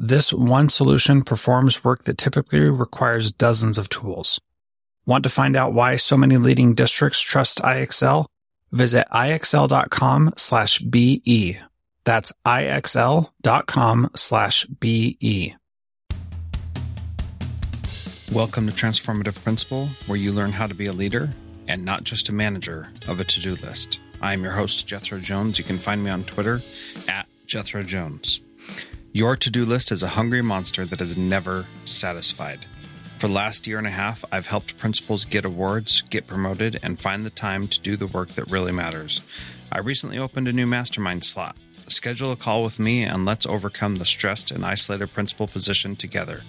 This one solution performs work that typically requires dozens of tools. Want to find out why so many leading districts trust IXL? Visit IXL.com slash BE. That's IXL.com slash BE. Welcome to Transformative Principal, where you learn how to be a leader and not just a manager of a to-do list. I am your host, Jethro Jones. You can find me on Twitter at Jethro Jones. Your to do list is a hungry monster that is never satisfied. For the last year and a half, I've helped principals get awards, get promoted, and find the time to do the work that really matters. I recently opened a new mastermind slot. Schedule a call with me and let's overcome the stressed and isolated principal position together.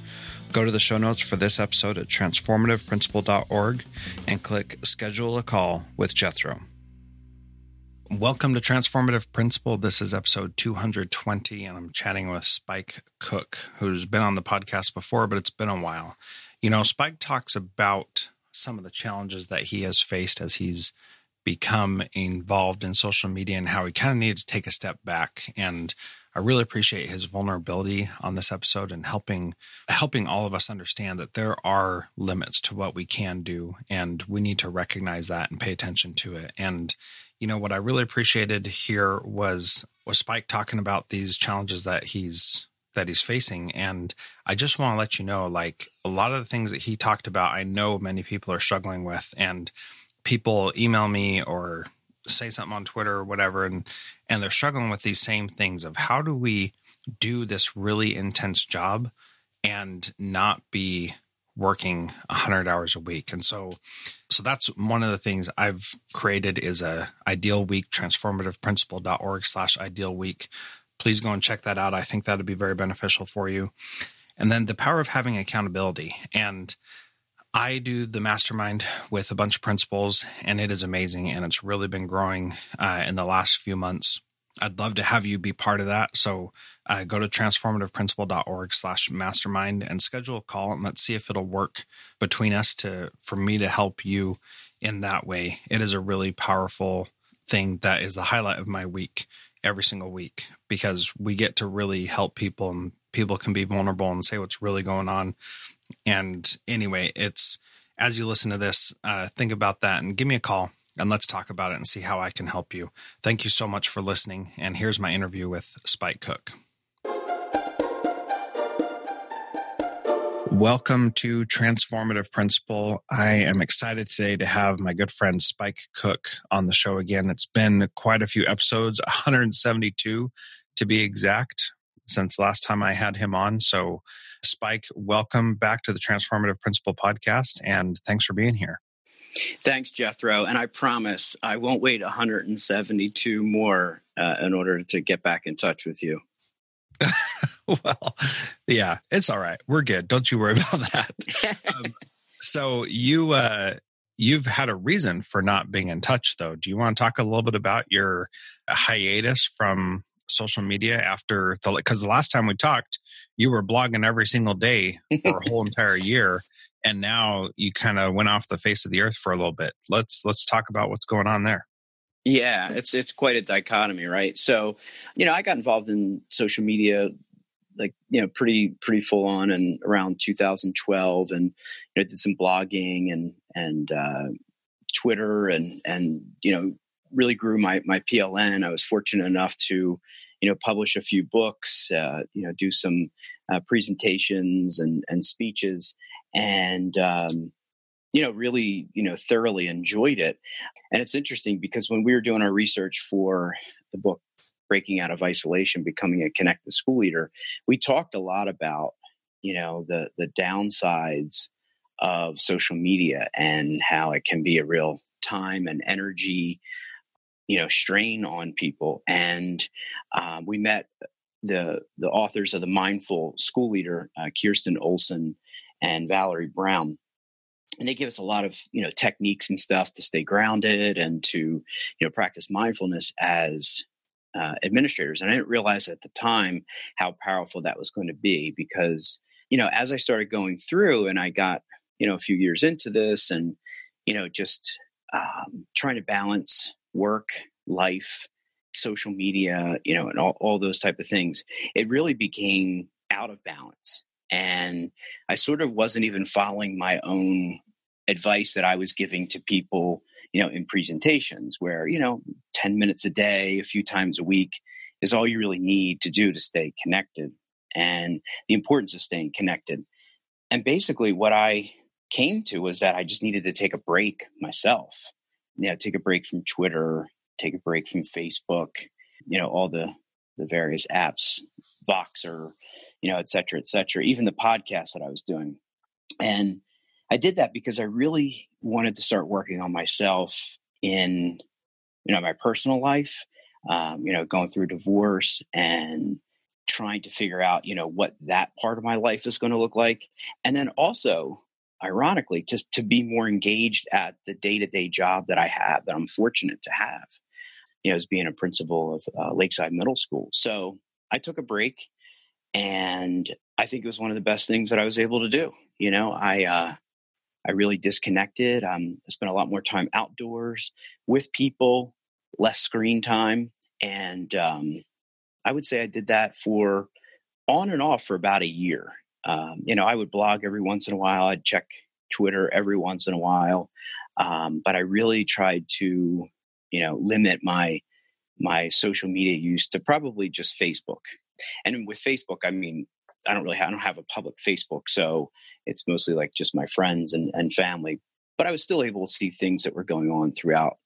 Go to the show notes for this episode at transformativeprincipal.org and click Schedule a Call with Jethro. Welcome to Transformative Principal. This is episode 220, and I'm chatting with Spike Cook, who's been on the podcast before, but it's been a while. You know, Spike talks about some of the challenges that he has faced as he's become involved in social media and how he kind of needs to take a step back. And I really appreciate his vulnerability on this episode and helping helping all of us understand that there are limits to what we can do and we need to recognize that and pay attention to it. And you know what I really appreciated here was was Spike talking about these challenges that he's that he's facing and I just want to let you know like a lot of the things that he talked about I know many people are struggling with and people email me or say something on Twitter or whatever and and they're struggling with these same things of how do we do this really intense job and not be working 100 hours a week? And so so that's one of the things i've created is a ideal week transformativeprincipal.org slash ideal week. Please go and check that out. I think that would be very beneficial for you. And then the power of having accountability. And i do the mastermind with a bunch of principals and it is amazing and it's really been growing uh, in the last few months I'd love to have you be part of that. So uh, go to transformativeprincipal.org slash mastermind and schedule a call and let's see if it'll work between us to for me to help you in that way. It is a really powerful thing that is the highlight of my week every single week because we get to really help people and people can be vulnerable and say what's really going on. And anyway, it's as you listen to this, uh, think about that and give me a call and let's talk about it and see how I can help you. Thank you so much for listening. And here's my interview with Spike Cook. Welcome to Transformative Principal. I am excited today to have my good friend Spike Cook on the show again. It's been quite a few episodes, 172 to be exact, since last time I had him on. So, Spike, welcome back to the Transformative Principal podcast, and thanks for being here. Thanks, Jethro. And I promise I won't wait 172 more uh, in order to get back in touch with you. well, yeah, it's all right. We're good. Don't you worry about that. um, so you uh, you've had a reason for not being in touch, though. Do you want to talk a little bit about your hiatus from social media after the because the last time we talked, you were blogging every single day for a whole entire year and now you kind of went off the face of the earth for a little bit. Let's let's talk about what's going on there. Yeah, it's it's quite a dichotomy, right? So, you know, I got involved in social media like you know pretty pretty full on and around 2012 and you know did some blogging and and uh, Twitter and and you know really grew my my PLN. I was fortunate enough to you know publish a few books, uh, you know do some uh, presentations and and speeches, and um, you know really you know thoroughly enjoyed it and it's interesting because when we were doing our research for the book breaking out of isolation becoming a connected school leader we talked a lot about you know the the downsides of social media and how it can be a real time and energy you know strain on people and um, we met the the authors of the Mindful School Leader, uh, Kirsten Olson and Valerie Brown, and they give us a lot of you know techniques and stuff to stay grounded and to you know practice mindfulness as uh, administrators. And I didn't realize at the time how powerful that was going to be because you know as I started going through and I got you know a few years into this and you know just um, trying to balance work life social media you know and all, all those type of things it really became out of balance. And i sort of wasn't even following my own advice that i was giving to people you know in presentations where you know 10 minutes a day a few times a week is all you really need to do to stay connected and the importance of staying connected. And basically what i came to was that i just needed to take a break myself know take a break from twitter take a break from Facebook, you know, all the the various apps, Voxer, you know, et cetera, et cetera, even the podcast that I was doing. And I did that because I really wanted to start working on myself in, you know, my personal life, um, you know, going through divorce and trying to figure out, you know, what that part of my life is going to look like. And then also, ironically, just to be more engaged at the day to day job that I have, that I'm fortunate to have you know, as being a principal of uh, Lakeside Middle School. So I took a break, and I think it was one of the best things that I was able to do. You know, I uh, I really disconnected. Um, I spent a lot more time outdoors with people, less screen time, and um, I would say I did that for on and off for about a year. Um, you know, I would blog every once in a while. I'd check Twitter every once in a while, um, but I really tried to you know limit my my social media use to probably just Facebook. And with Facebook, I mean, I don't really I don't have a public Facebook, so it's mostly like just my friends and, and family. But I was still able to see things that were going on throughout,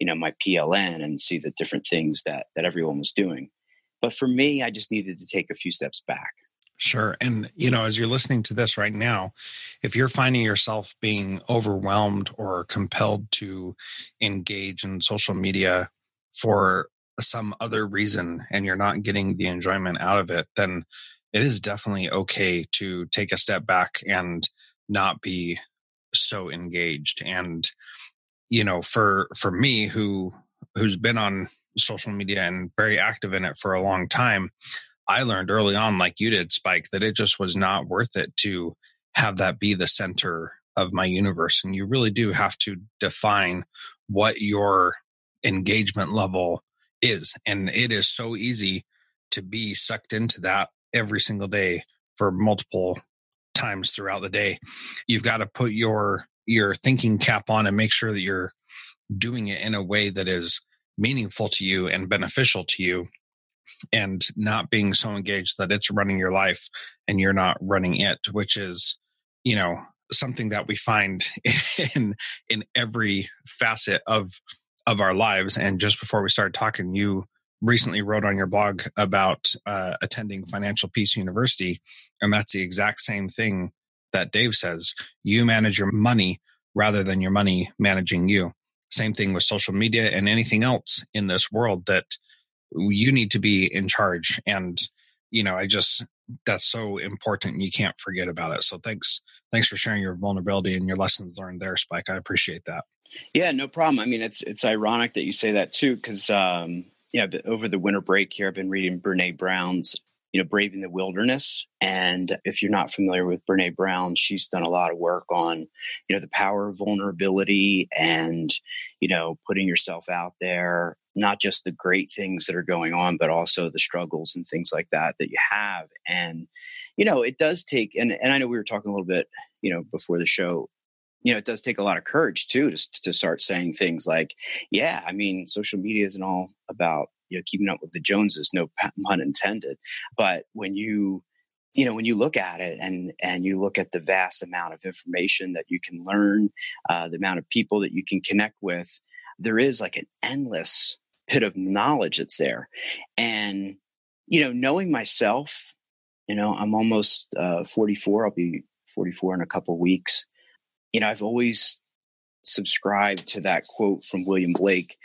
you know, my PLN and see the different things that that everyone was doing. But for me, I just needed to take a few steps back. Sure. And, you know, as you're listening to this right now, if you're finding yourself being overwhelmed or compelled to engage in social media for some other reason and you're not getting the enjoyment out of it, then it is definitely okay to take a step back and not be so engaged. And, you know, for, for me who, who's been on social media and very active in it for a long time, I learned early on, like you did, Spike, that it just was not worth it to have that be the center of my universe. And you really do have to define what your engagement level is. And it is so easy to be sucked into that every single day for multiple times throughout the day. You've got to put your your thinking cap on and make sure that you're doing it in a way that is meaningful to you and beneficial to you and not being so engaged that it's running your life and you're not running it which is you know something that we find in in every facet of of our lives. And just before we started talking you recently wrote on your blog about uh, attending financial peace university and that's the exact same thing that dave says. You manage your money rather than your money managing you. Same thing with social media and anything else in this world that you need to be in charge. And you know i just that's so important. You can't forget about it. So thanks thanks for sharing your vulnerability and your lessons learned there spike. I appreciate that. Yeah no problem. I mean it's it's ironic that you say that too because um yeah over the winter break here i've been reading brene brown's you know, Braving the Wilderness. And if you're not familiar with Brene Brown, she's done a lot of work on, you know, the power of vulnerability and, you know, putting yourself out there, not just the great things that are going on, but also the struggles and things like that that you have. And, you know, it does take, and, and I know we were talking a little bit, you know, before the show you know, it does take a lot of courage too to, to start saying things like, yeah, I mean, social media isn't all about, you know, keeping up with the Joneses, no pun intended. But when you, you know, when you look at it and and you look at the vast amount of information that you can learn, uh, the amount of people that you can connect with, there is like an endless pit of knowledge that's there. And you know, knowing myself, you know, I'm almost uh, 44. I'll be 44 in a couple weeks. You know, I've always subscribed to that quote from William Blake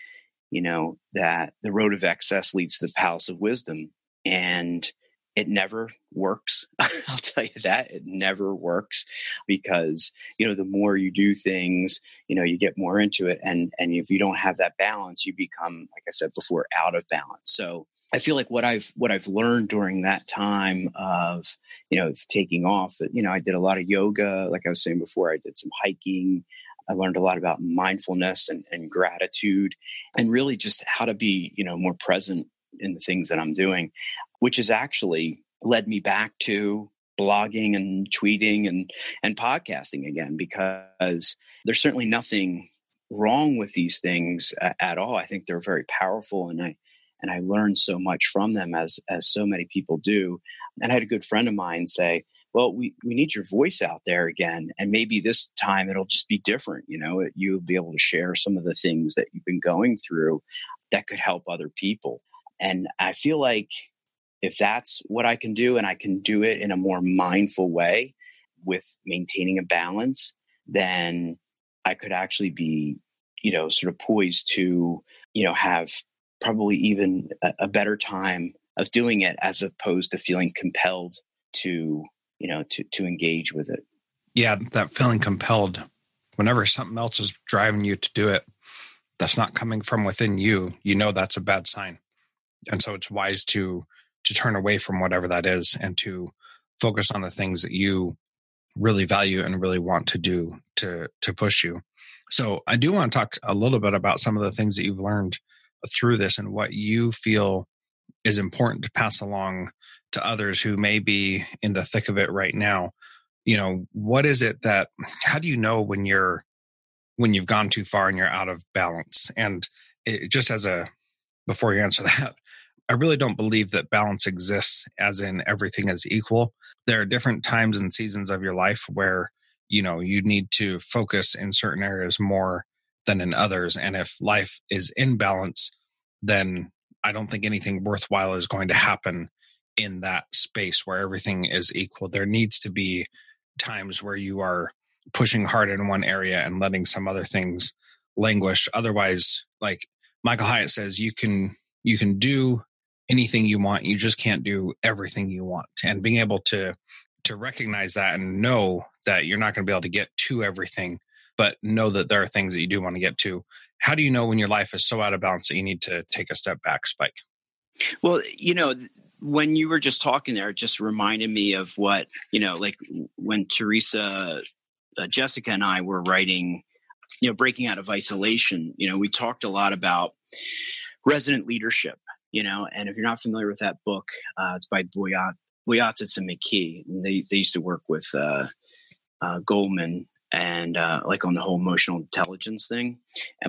you know, that the road of excess leads to the palace of wisdom. and it never works. I'll tell you that it never works because, you know, the more you do things, you know, you get more into it. And, and if you don't have that balance, you become, like I said before, out of balance. So I feel like what I've, what I've learned during that time of, you know, taking off, you know, I did a lot of yoga. Like I was saying before, I did some hiking. I learned a lot about mindfulness and, and gratitude and really just how to be, you know, more present in the things that I'm doing, which has actually led me back to blogging and tweeting and and podcasting again because there's certainly nothing wrong with these things at all. I think they're very powerful and I and I learned so much from them as as so many people do. And I had a good friend of mine say, "Well, we we need your voice out there again, and maybe this time it'll just be different. You know, you'll be able to share some of the things that you've been going through that could help other people." And I feel like if that's what I can do and I can do it in a more mindful way with maintaining a balance, then I could actually be, you know, sort of poised to, you know, have probably even a, a better time of doing it as opposed to feeling compelled to, you know, to to engage with it. Yeah, that feeling compelled whenever something else is driving you to do it that's not coming from within you, you know that's a bad sign and so it's wise to to turn away from whatever that is and to focus on the things that you really value and really want to do to to push you. So i do want to talk a little bit about some of the things that you've learned through this and what you feel is important to pass along to others who may be in the thick of it right now. You know what is it that how do you know when you're when you've gone too far and you're out of balance? And it, just as a before you answer that I really don't believe that balance exists as in everything is equal. There are different times and seasons of your life where, you know, you need to focus in certain areas more than in others. And if life is in balance, then I don't think anything worthwhile is going to happen in that space where everything is equal. There needs to be times where you are pushing hard in one area and letting some other things languish. Otherwise, like Michael Hyatt says, you can you can do anything you want. You just can't do everything you want. And being able to to recognize that and know that you're not going to be able to get to everything, but know that there are things that you do want to get to. How do you know when your life is so out of balance that you need to take a step back, Spike? Well, you know, when you were just talking there, it just reminded me of what, you know, like when Teresa, uh, Jessica, and I were writing, you know, Breaking Out of Isolation, you know, we talked a lot about Resonant Leadership you know. And if you're not familiar with that book, uh, it's by Boyat Boyatzis and McKee. And they they used to work with uh, uh, Goleman and uh, like on the whole emotional intelligence thing.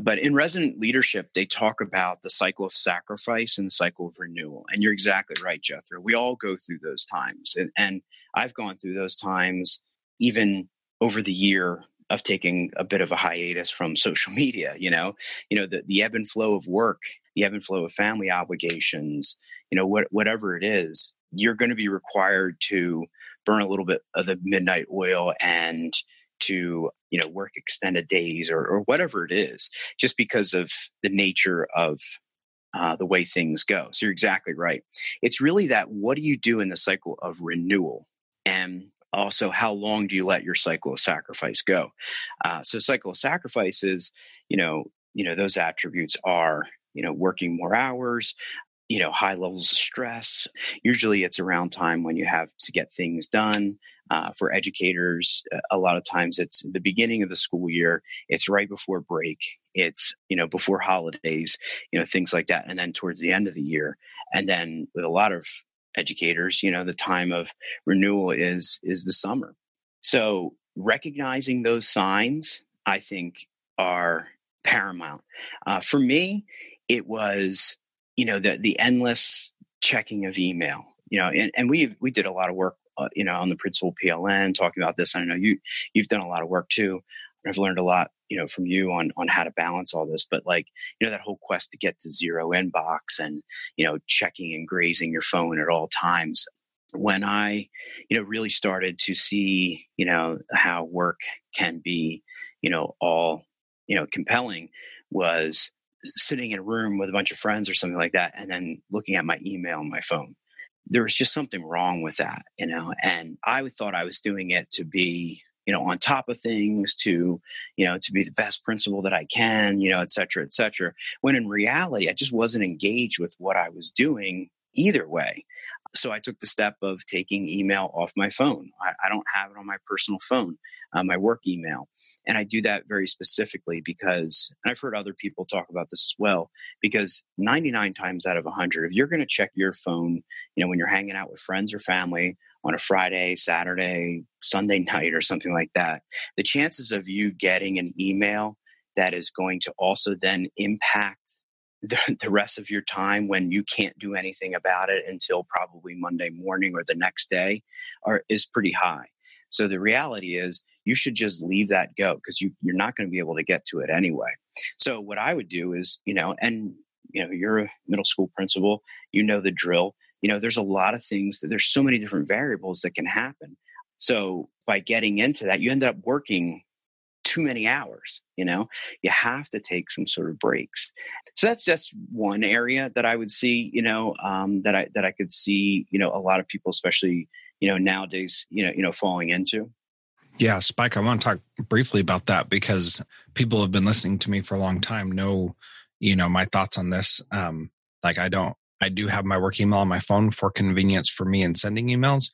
But in Resonant Leadership, they talk about the cycle of sacrifice and the cycle of renewal. And you're exactly right, Jethro. We all go through those times, and, and I've gone through those times even over the year of taking a bit of a hiatus from social media you know you know the, the ebb and flow of work the ebb and flow of family obligations you know what, whatever it is you're going to be required to burn a little bit of the midnight oil and to you know work extended days or, or whatever it is just because of the nature of uh, the way things go. So you're exactly right. It's really that what do you do in the cycle of renewal? And also how long do you let your cycle of sacrifice go? Uh, so cycle of sacrifice is you know you know those attributes are you know working more hours you know high levels of stress. Usually it's around time when you have to get things done uh, for educators a lot of times it's the beginning of the school year it's right before break it's you know before holidays you know things like that and then towards the end of the year and then with a lot of educators you know the time of renewal is is the summer. So recognizing those signs i think are paramount. Uh, for me it was you know the the endless checking of email you know and, and we we did a lot of work uh, you know on the principal pln talking about this i know you you've done a lot of work too i've learned a lot you know from you on on how to balance all this but like you know that whole quest to get to zero inbox and you know checking and grazing your phone at all times when i you know really started to see you know how work can be you know all you know compelling was sitting in a room with a bunch of friends or something like that and then looking at my email on my phone there was just something wrong with that, you know. And I thought I was doing it to be, you know, on top of things, to, you know, to be the best principal that I can, you know, et cetera, et cetera. When in reality, I just wasn't engaged with what I was doing either way. So I took the step of taking email off my phone. I, I don't have it on my personal phone, uh, my work email. And I do that very specifically because, and I've heard other people talk about this as well, because 99 times out of 100, if you're going to check your phone, you know, when you're hanging out with friends or family on a Friday, Saturday, Sunday night, or something like that, the chances of you getting an email that is going to also then impact the, the, rest of your time when you can't do anything about it until probably Monday morning or the next day are, is pretty high. So the reality is you should just leave that go because you, you're not going to be able to get to it anyway. So what I would do is, you know, and you know, you're a middle school principal, you know the drill. You know, there's a lot of things that there's so many different variables that can happen. So by getting into that, you end up working too many hours you know? You have to take some sort of breaks. So that's just one area that i would see you know um, that i that i could see you know a lot of people especially you know nowadays you know you know falling into. Yeah spike i want to talk briefly about that because people have been listening to me for a long time know you know my thoughts on this. Um like i don't i do have my work email on my phone for convenience for me in sending emails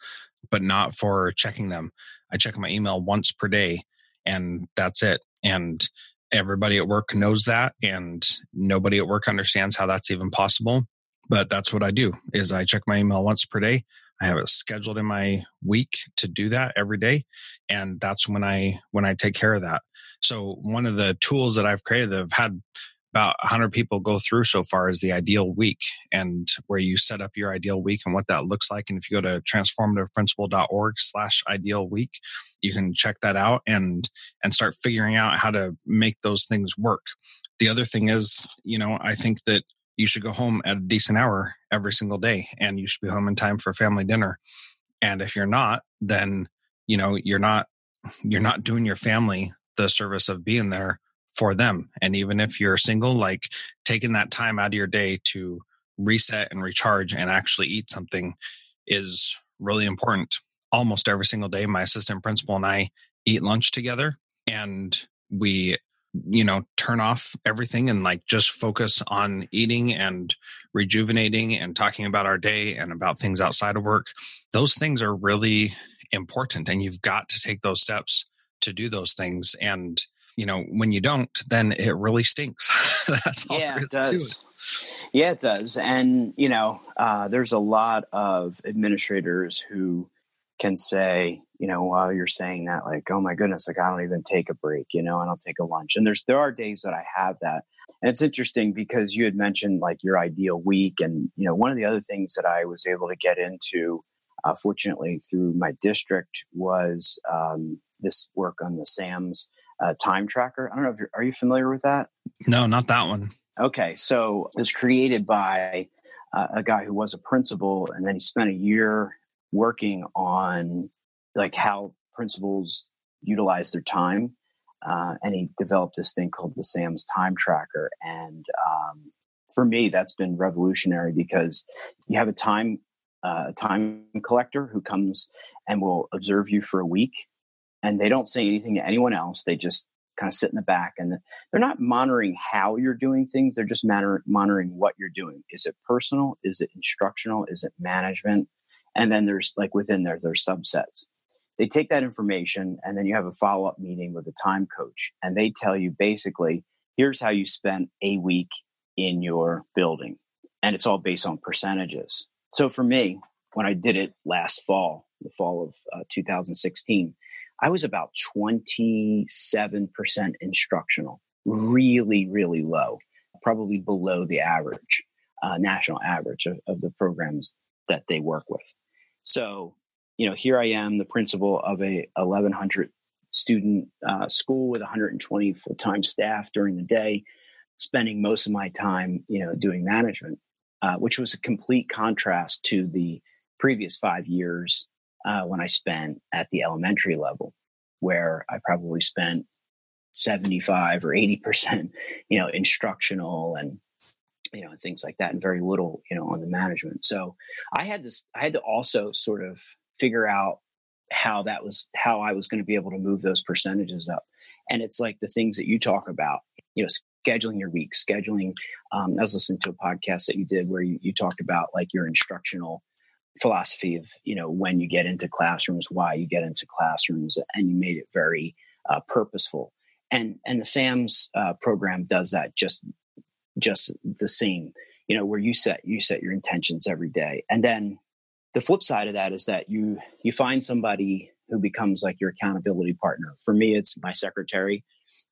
but not for checking them. I check my email once per day and that's it. And everybody at work knows that and nobody at work understands how that's even possible. But that's what I do is I check my email once per day. I have it scheduled in my week to do that every day. And that's when I when I take care of that. So one of the tools that I've created that I've had about 100 people go through so far is the ideal week and where you set up your ideal week and what that looks like. And if you go to transformativeprincipal.org slash ideal week you can check that out and and start figuring out how to make those things work. The other thing is you know i think that you should go home at a decent hour every single day and you should be home in time for family dinner. And if you're not then you know you're not you're not doing your family the service of being there for them. And even if you're single, like taking that time out of your day to reset and recharge and actually eat something is really important. Almost every single day, my assistant principal and I eat lunch together and we you know turn off everything and like just focus on eating and rejuvenating and talking about our day and about things outside of work those things are really important and you've got to take those steps to do those things and you know, when you don't, then it really stinks. That's all yeah, it does. Yeah, it does. And, you know, uh, there's a lot of administrators who can say, you know, while you're saying that, like, oh my goodness, like I don't even take a break, you know, I don't take a lunch. And there's there are days that I have that. And it's interesting because you had mentioned like your ideal week. And, you know, one of the other things that I was able to get into, uh, fortunately through my district, was um, this work on the SAMS uh, time tracker. I don't know if you're, are you familiar with that? No, not that one. Okay, so it was created by uh, a guy who was a principal, and then he spent a year working on like how principals utilize their time, uh, and he developed this thing called the SAMS Time Tracker. And um, for me, that's been revolutionary because you have a time uh, a time collector who comes and will observe you for a week and they don't say anything to anyone else. They just kind of sit in the back and they're not monitoring how you're doing things. They're just monitoring what you're doing. Is it personal? Is it instructional? Is it management? And then there's like within there, there's subsets. They take that information and then you have a follow up meeting with a time coach and they tell you basically, here's how you spent a week in your building. And it's all based on percentages. So for me, when I did it last fall, the fall of uh, 2016, I was about 27% instructional, really, really low, probably below the average, uh, national average of, of the programs that they work with. So, you know, here I am, the principal of a 1100 student uh, school with 120 full-time staff during the day, spending most of my time, you know, doing management, uh, which was a complete contrast to the previous five years uh, when I spent at the elementary level, where I probably spent 75 or 80%, you know, instructional and, you know, and things like that, and very little, you know, on the management. So I had this, I had to also sort of figure out how that was, how I was going to be able to move those percentages up. And it's like the things that you talk about, you know, scheduling your week, scheduling. Um, I was listening to a podcast that you did where you, you talked about like your instructional philosophy of you know when you get into classrooms why you get into classrooms and you made it very uh, purposeful. And and the sams uh, program does that just just the same. You know where you set you set your intentions every day. And then the flip side of that is that you you find somebody who becomes like your accountability partner. For me it's my secretary.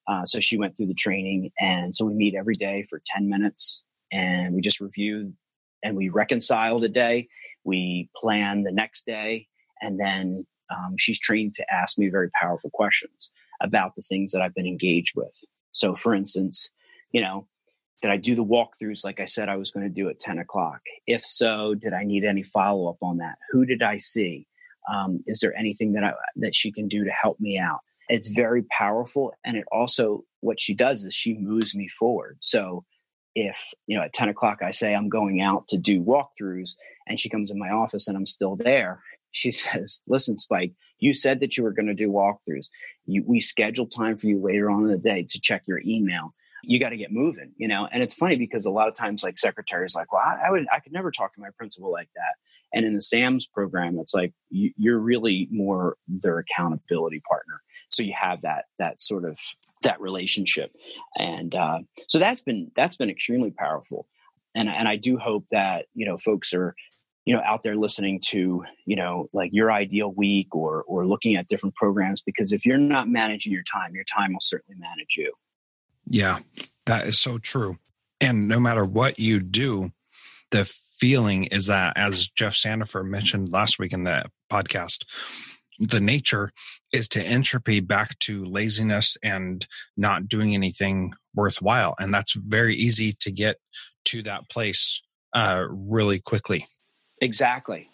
Uh, so she went through the training and so we meet every day for 10 minutes and we just review and we reconcile the day we plan the next day and then um, she's trained to ask me very powerful questions about the things that i've been engaged with so for instance you know did I do the walkthroughs like I said I was going to do at 10 o'clock? If so, did I need any follow up on that? Who did I see? Um, is there anything that I, that she can do to help me out? It's very powerful, and it also what she does is she moves me forward. So if you know at 10 o'clock I say I'm going out to do walkthroughs, and she comes in my office and I'm still there, she says, "Listen, Spike, you said that you were going to do walkthroughs. You, we scheduled time for you later on in the day to check your email you got to get moving, you know. And it's funny because a lot of times, like secretaries, like, well, I, I, would, I could never talk to my principal like that. And in the SAMS program, it's like you, you're really more their accountability partner. So you have that that sort of that relationship, and uh, so that's been that's been extremely powerful. And and I do hope that you know folks are you know out there listening to you know like your ideal week or or looking at different programs because if you're not managing your time your time will certainly manage you yeah, that is so true. And no matter what you do, the feeling is that, as Jeff Sandifer mentioned last week in the podcast, the nature is to entropy back to laziness and not doing anything worthwhile. And that's very easy to get to that place uh, really quickly. Exactly.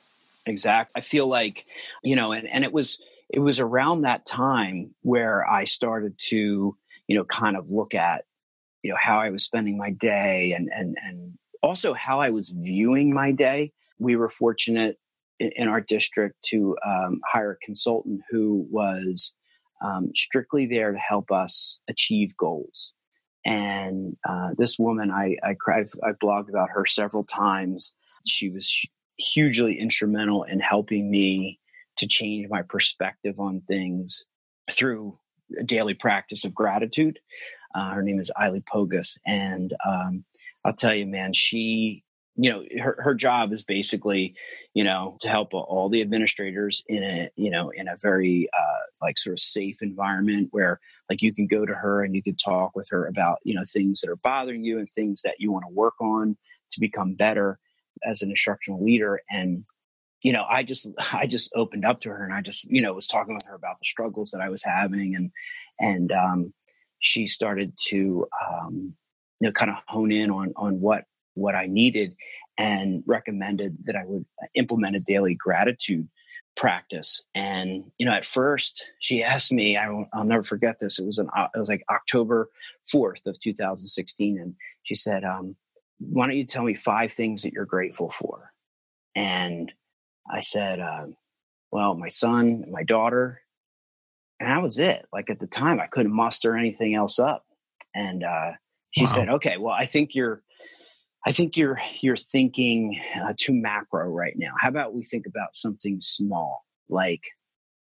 Exactly. I feel like, you know, and, and it was, it was around that time where I started to you know, kind of look at, you know, how I was spending my day and and and also how I was viewing my day. We were fortunate in, our district to um, hire a consultant who was um, strictly there to help us achieve goals. And uh, this woman, I, I I've, I've blogged about her several times. She was hugely instrumental in helping me to change my perspective on things through daily practice of gratitude. Uh, her name is Eiley Pogus, and um, I'll tell you, man, she, you know, her her job is basically, you know, to help all the administrators in a, you know, in a very uh, like sort of safe environment where like you can go to her and you can talk with her about you know things that are bothering you and things that you want to work on to become better as an instructional leader. And you know, I just I just opened up to her and I just you know was talking with her about the struggles that I was having and and um, she started to um, you know kind of hone in on on what what I needed and recommended that I would implement a daily gratitude practice. And you know, at first she asked me, I will never forget this. It was an it was like October fourth of 2016, and she said, um, "Why don't you tell me five things that you're grateful for?" And I said, uh, well, my son, my daughter, and that was it. Like at the time, I couldn't muster anything else up. And uh, she wow. said, okay, well, I think you're, I think you're you're thinking uh, too macro right now. How about we think about something small? Like,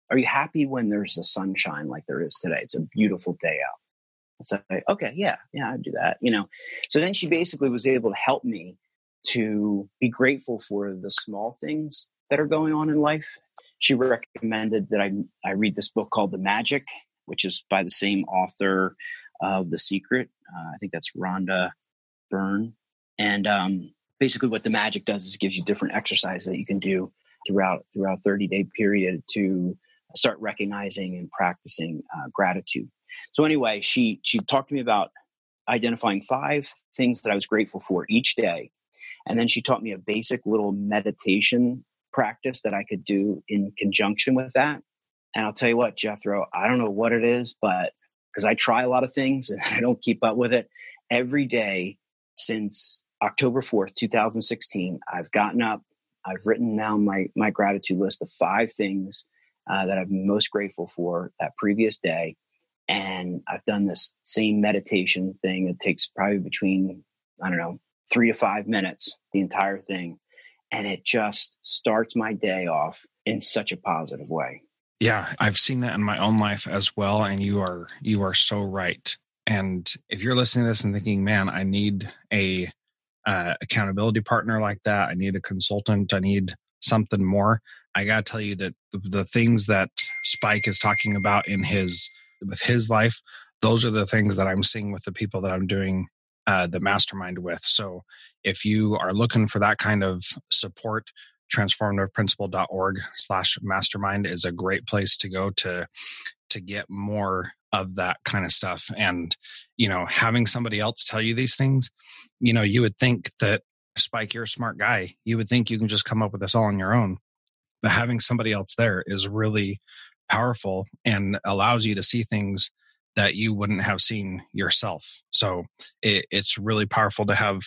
are you happy when there's a sunshine like there is today? It's a beautiful day out. So, okay, yeah, yeah, I'd do that. You know. So then she basically was able to help me to be grateful for the small things that are going on in life. She recommended that I, I read this book called The Magic, which is by the same author of The Secret. Uh, I think that's Rhonda Byrne. And um, basically, what The Magic does is gives you different exercises that you can do throughout throughout 30 day period to start recognizing and practicing uh, gratitude. So anyway, she she talked to me about identifying five things that I was grateful for each day, and then she taught me a basic little meditation practice that I could do in conjunction with that. And I'll tell you what, Jethro, I don't know what it is, but because I try a lot of things and I don't keep up with it every day since October 4th, 2016, I've gotten up, I've written down my, my gratitude list of five things uh, that I'm most grateful for that previous day. And I've done this same meditation thing. It takes probably between, I don't know, three to five minutes, the entire thing. And it just starts my day off in such a positive way. Yeah, I've seen that in my own life as well. And you are you are so right. And if you're listening to this and thinking, man, I need a uh, accountability partner like that, I need a consultant, I need something more. I got to tell you that the things that Spike is talking about in his with his life, those are the things that I'm seeing with the people that I'm doing uh, the mastermind with. So if you are looking for that kind of support, transformativeprincipal.org slash mastermind is a great place to go to to get more of that kind of stuff. And you know having somebody else tell you these things you know you would think that spike you're a smart guy. You would think you can just come up with this all on your own. But having somebody else there is really powerful and allows you to see things that you wouldn't have seen yourself. So it, it's really powerful to have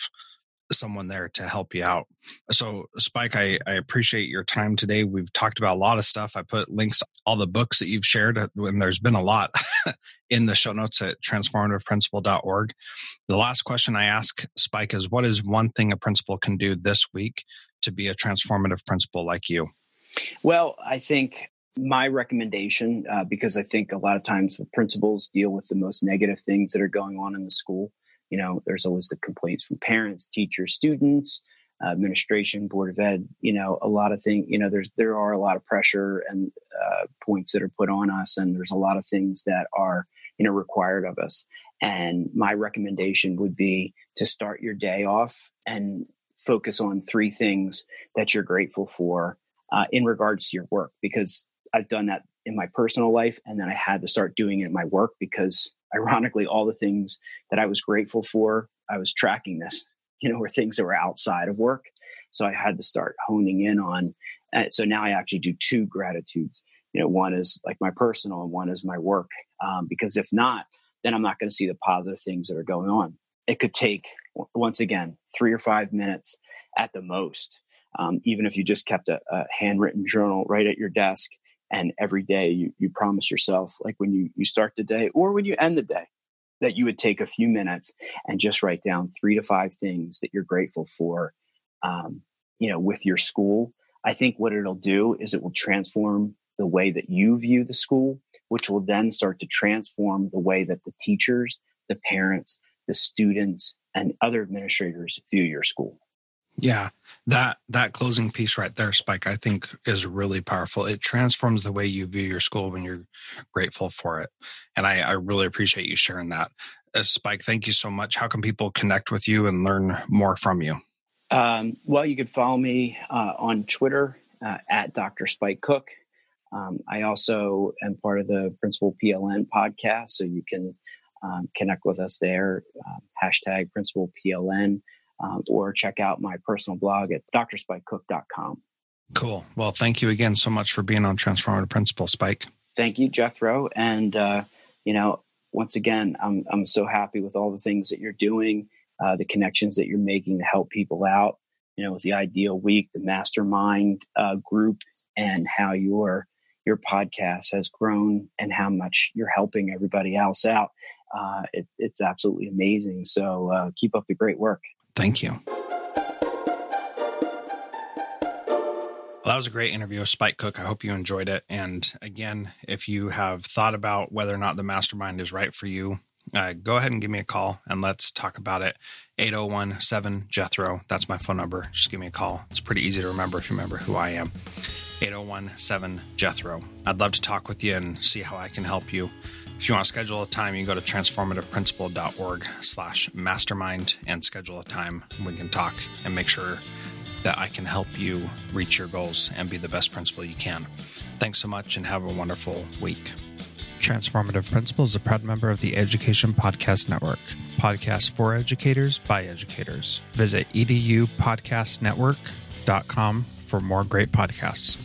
someone there to help you out. So, Spike, I, I appreciate your time today. We've talked about a lot of stuff. I put links to all the books that you've shared, uh, and there's been a lot in the show notes at transformativeprincipal.org. The last question I ask Spike is What is one thing a principal can do this week to be a transformative principal like you? Well, I think my recommendation, uh, because I think a lot of times principals deal with the most negative things that are going on in the school. You know, there's always the complaints from parents, teachers, students, uh, administration, board of ed. You know, a lot of things. You know, there's there are a lot of pressure and uh, points that are put on us, and there's a lot of things that are you know required of us. And my recommendation would be to start your day off and focus on three things that you're grateful for uh, in regards to your work, because I've done that in my personal life. And then I had to start doing it in my work because ironically, all the things that I was grateful for, I was tracking this, you know, were things that were outside of work. So I had to start honing in on. Uh, so now I actually do two gratitudes. You know, one is like my personal and one is my work. Um, because if not, then I'm not going to see the positive things that are going on. It could take, once again, three or five minutes at the most. Um, even if you just kept a, a handwritten journal right at your desk and every day you, you promise yourself like when you, you start the day or when you end the day that you would take a few minutes and just write down three to five things that you're grateful for um, you know with your school. I think what it'll do is it will transform the way that you view the school which will then start to transform the way that the teachers the parents the students and other administrators view your school yeah, that that closing piece right there, Spike, I think is really powerful. It transforms the way you view your school when you're grateful for it, and I, I really appreciate you sharing that. Uh, Spike, thank you so much. How can people connect with you and learn more from you? Um, well, you could follow me uh, on Twitter uh, at Dr. Spike Cook. Um, I also am part of the Principal PLN podcast, so you can um, connect with us there. Um, hashtag Principal PLN um, or check out my personal blog at drspikecook.com. Cool. Well, thank you again so much for being on Transformative Principal, Spike. Thank you, Jethro. And, uh, you know, once again, I'm, I'm so happy with all the things that you're doing, uh, the connections that you're making to help people out, you know, with the Ideal Week, the Mastermind uh, group, and how your your podcast has grown and how much you're helping everybody else out. Uh, it, it's absolutely amazing. So uh, keep up the great work. Thank you. Well, that was a great interview with Spike Cook. I hope you enjoyed it. And again, if you have thought about whether or not the mastermind is right for you, uh, go ahead and give me a call and let's talk about it. 801 7 Jethro. That's my phone number. Just give me a call. It's pretty easy to remember if you remember who I am. 801 7 Jethro. I'd love to talk with you and see how I can help you. If you want to schedule a time, you can go to transformativeprincipal.org slash mastermind and schedule a time. We can talk and make sure that I can help you reach your goals and be the best principal you can. Thanks so much and have a wonderful week. Transformative Principal is a proud member of the Education Podcast Network. Podcasts for educators by educators. Visit edupodcastnetwork.com for more great podcasts.